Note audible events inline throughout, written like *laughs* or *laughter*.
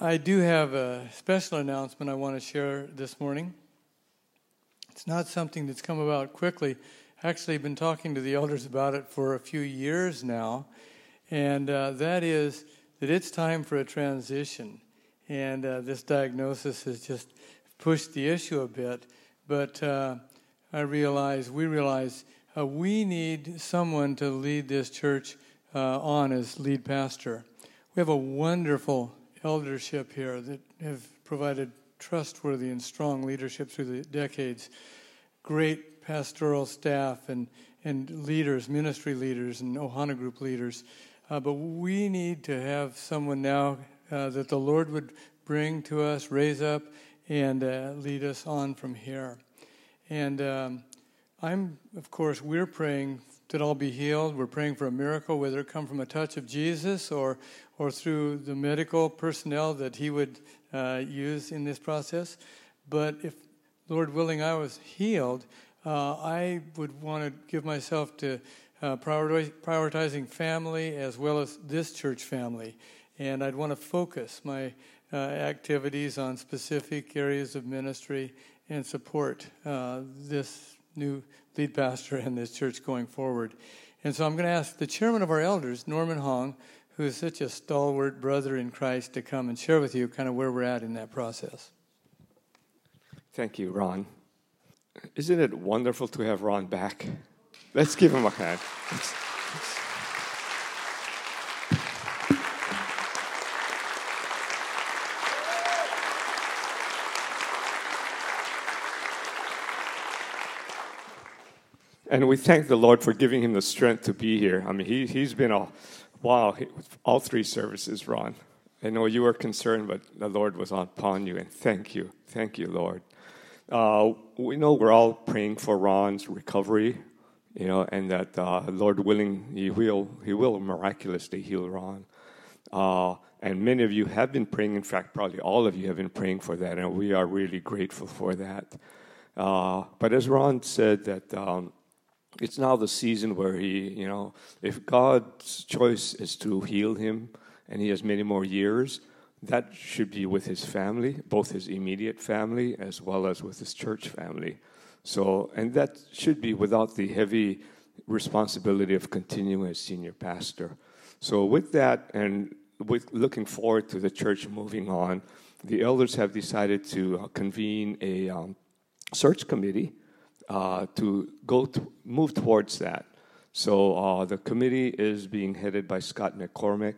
I do have a special announcement I want to share this morning. It's not something that's come about quickly. Actually, I've been talking to the elders about it for a few years now, and uh, that is that it's time for a transition. And uh, this diagnosis has just pushed the issue a bit, but uh, I realize, we realize, uh, we need someone to lead this church uh, on as lead pastor. We have a wonderful eldership here that have provided trustworthy and strong leadership through the decades. Great pastoral staff and, and leaders, ministry leaders, and Ohana group leaders. Uh, but we need to have someone now uh, that the Lord would bring to us, raise up, and uh, lead us on from here. And um, I'm, of course, we're praying that I'll be healed. We're praying for a miracle, whether it come from a touch of Jesus or, or through the medical personnel that He would uh, use in this process. But if, Lord willing, I was healed, uh, I would want to give myself to uh, prioritizing family as well as this church family. And I'd want to focus my uh, activities on specific areas of ministry and support uh, this new lead pastor in this church going forward. And so I'm going to ask the chairman of our elders, Norman Hong, who is such a stalwart brother in Christ, to come and share with you kind of where we're at in that process. Thank you, Ron. Isn't it wonderful to have Ron back? Let's give him a hand. And we thank the Lord for giving him the strength to be here. I mean, he, he's been a, wow, all three services, Ron. I know you were concerned, but the Lord was upon you, and thank you. Thank you, Lord. Uh, we know we're all praying for Ron's recovery, you know, and that uh, Lord willing, he will, he will miraculously heal Ron. Uh, and many of you have been praying. In fact, probably all of you have been praying for that, and we are really grateful for that. Uh, but as Ron said, that um, it's now the season where he, you know, if God's choice is to heal him and he has many more years, that should be with his family, both his immediate family as well as with his church family. So, and that should be without the heavy responsibility of continuing as senior pastor. So, with that, and with looking forward to the church moving on, the elders have decided to convene a um, search committee uh, to go move towards that. So uh, the committee is being headed by Scott McCormick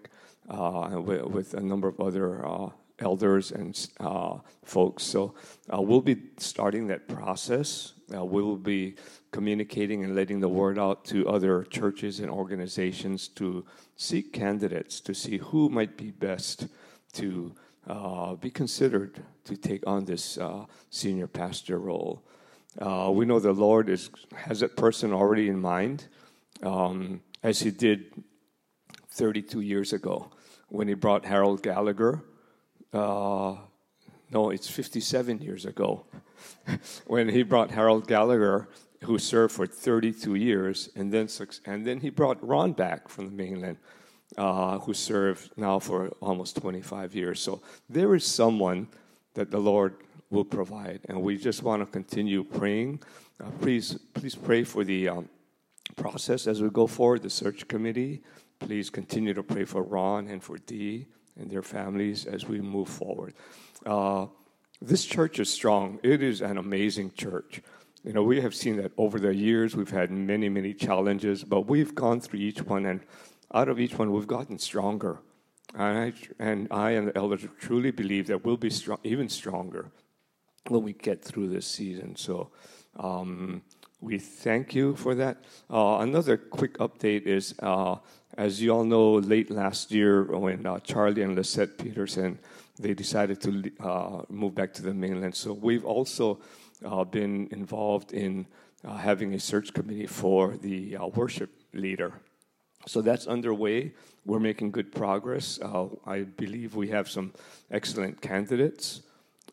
uh, with, with, a number of other uh, elders and uh, folks. So we'll be starting that process. we'll be communicating and letting the word out to other churches and organizations to seek candidates to see who might be best to be considered to take on this senior pastor role. Uh, we know the Lord is, has that person already in mind, um, as He did 32 years ago when He brought Harold Gallagher. Uh, no, it's 57 years ago *laughs* when He brought Harold Gallagher, who served for 32 years, and then and then He brought Ron back from the mainland. Uh, who served now for almost 25 years. So there is someone that the Lord will provide. And we just want to continue praying. Uh, please, please pray for the um, process as we go forward, the search committee. Please continue to pray for Ron and for Dee and their families as we move forward. Uh, this church is strong. It is an amazing church. You know, we have seen that over the years. We've had many, many challenges, but we've gone through each one, and out of each one, we've gotten stronger. And I, and I and the elders truly believe that we'll be strong, even stronger when we get through this season. So um, we thank you for that. Uh, another quick update is, uh, as you all know, late last year when uh, Charlie and Lisette Peterson they decided to uh, move back to the mainland. So we've also uh, been involved in uh, having a search committee for the worship leader. So that's underway. We're making good progress. I believe we have some excellent candidates.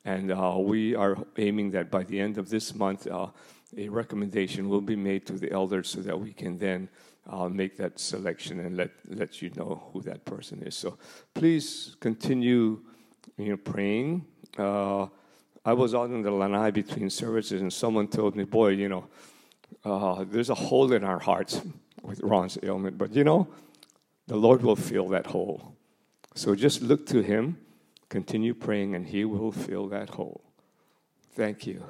And uh, we are aiming that by the end of this month, uh, a recommendation will be made to the elders so that we can then uh, make that selection and let, let you know who that person is. So please continue you know, praying. Uh, I was out in the lanai between services, and someone told me, "Boy, you know, uh, there's a hole in our hearts with Ron's ailment, but you know, the Lord will fill that hole. So just look to Him, continue praying, and He will fill that hole." Thank you.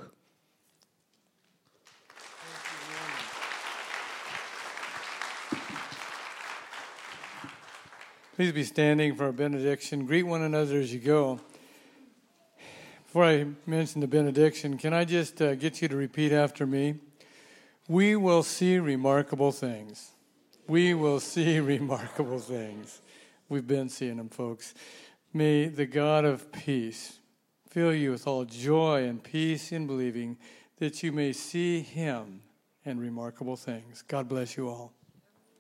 Please be standing for a benediction. Greet one another as you go. Before I mention the benediction, can I just uh, get you to repeat after me? We will see remarkable things. We will see *laughs* remarkable things. We've been seeing them, folks. May the God of peace fill you with all joy and peace in believing that you may see Him and remarkable things. God bless you all.